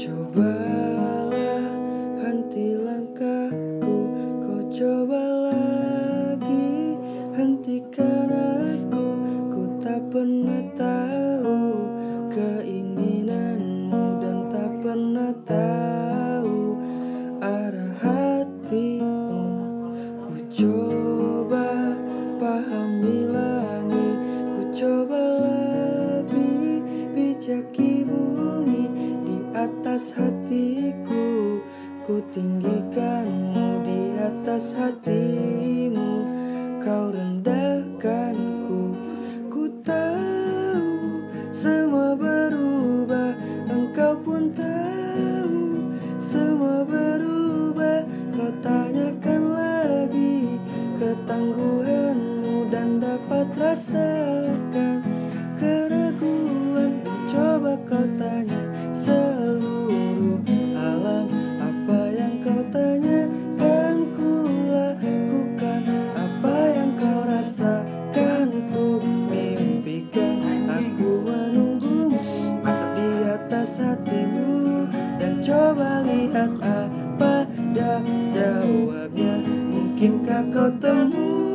Cobalah henti langkahku. Kau coba lagi hentikan aku. Ku tak pernah tahu keinginanmu Dan tak pernah tahu arah hatimu. Ku coba pahami langit. Ku coba lagi Di atas hatiku Ku tinggikanmu di atas hatimu. Kau rendahkanku Ku tahu semua berubah. Engkau pun tahu semua berubah. Kau tanyakan lagi ketangguhanmu Dan dapat rasakan lihat apa dah jawabnya. Mungkinkah kau temui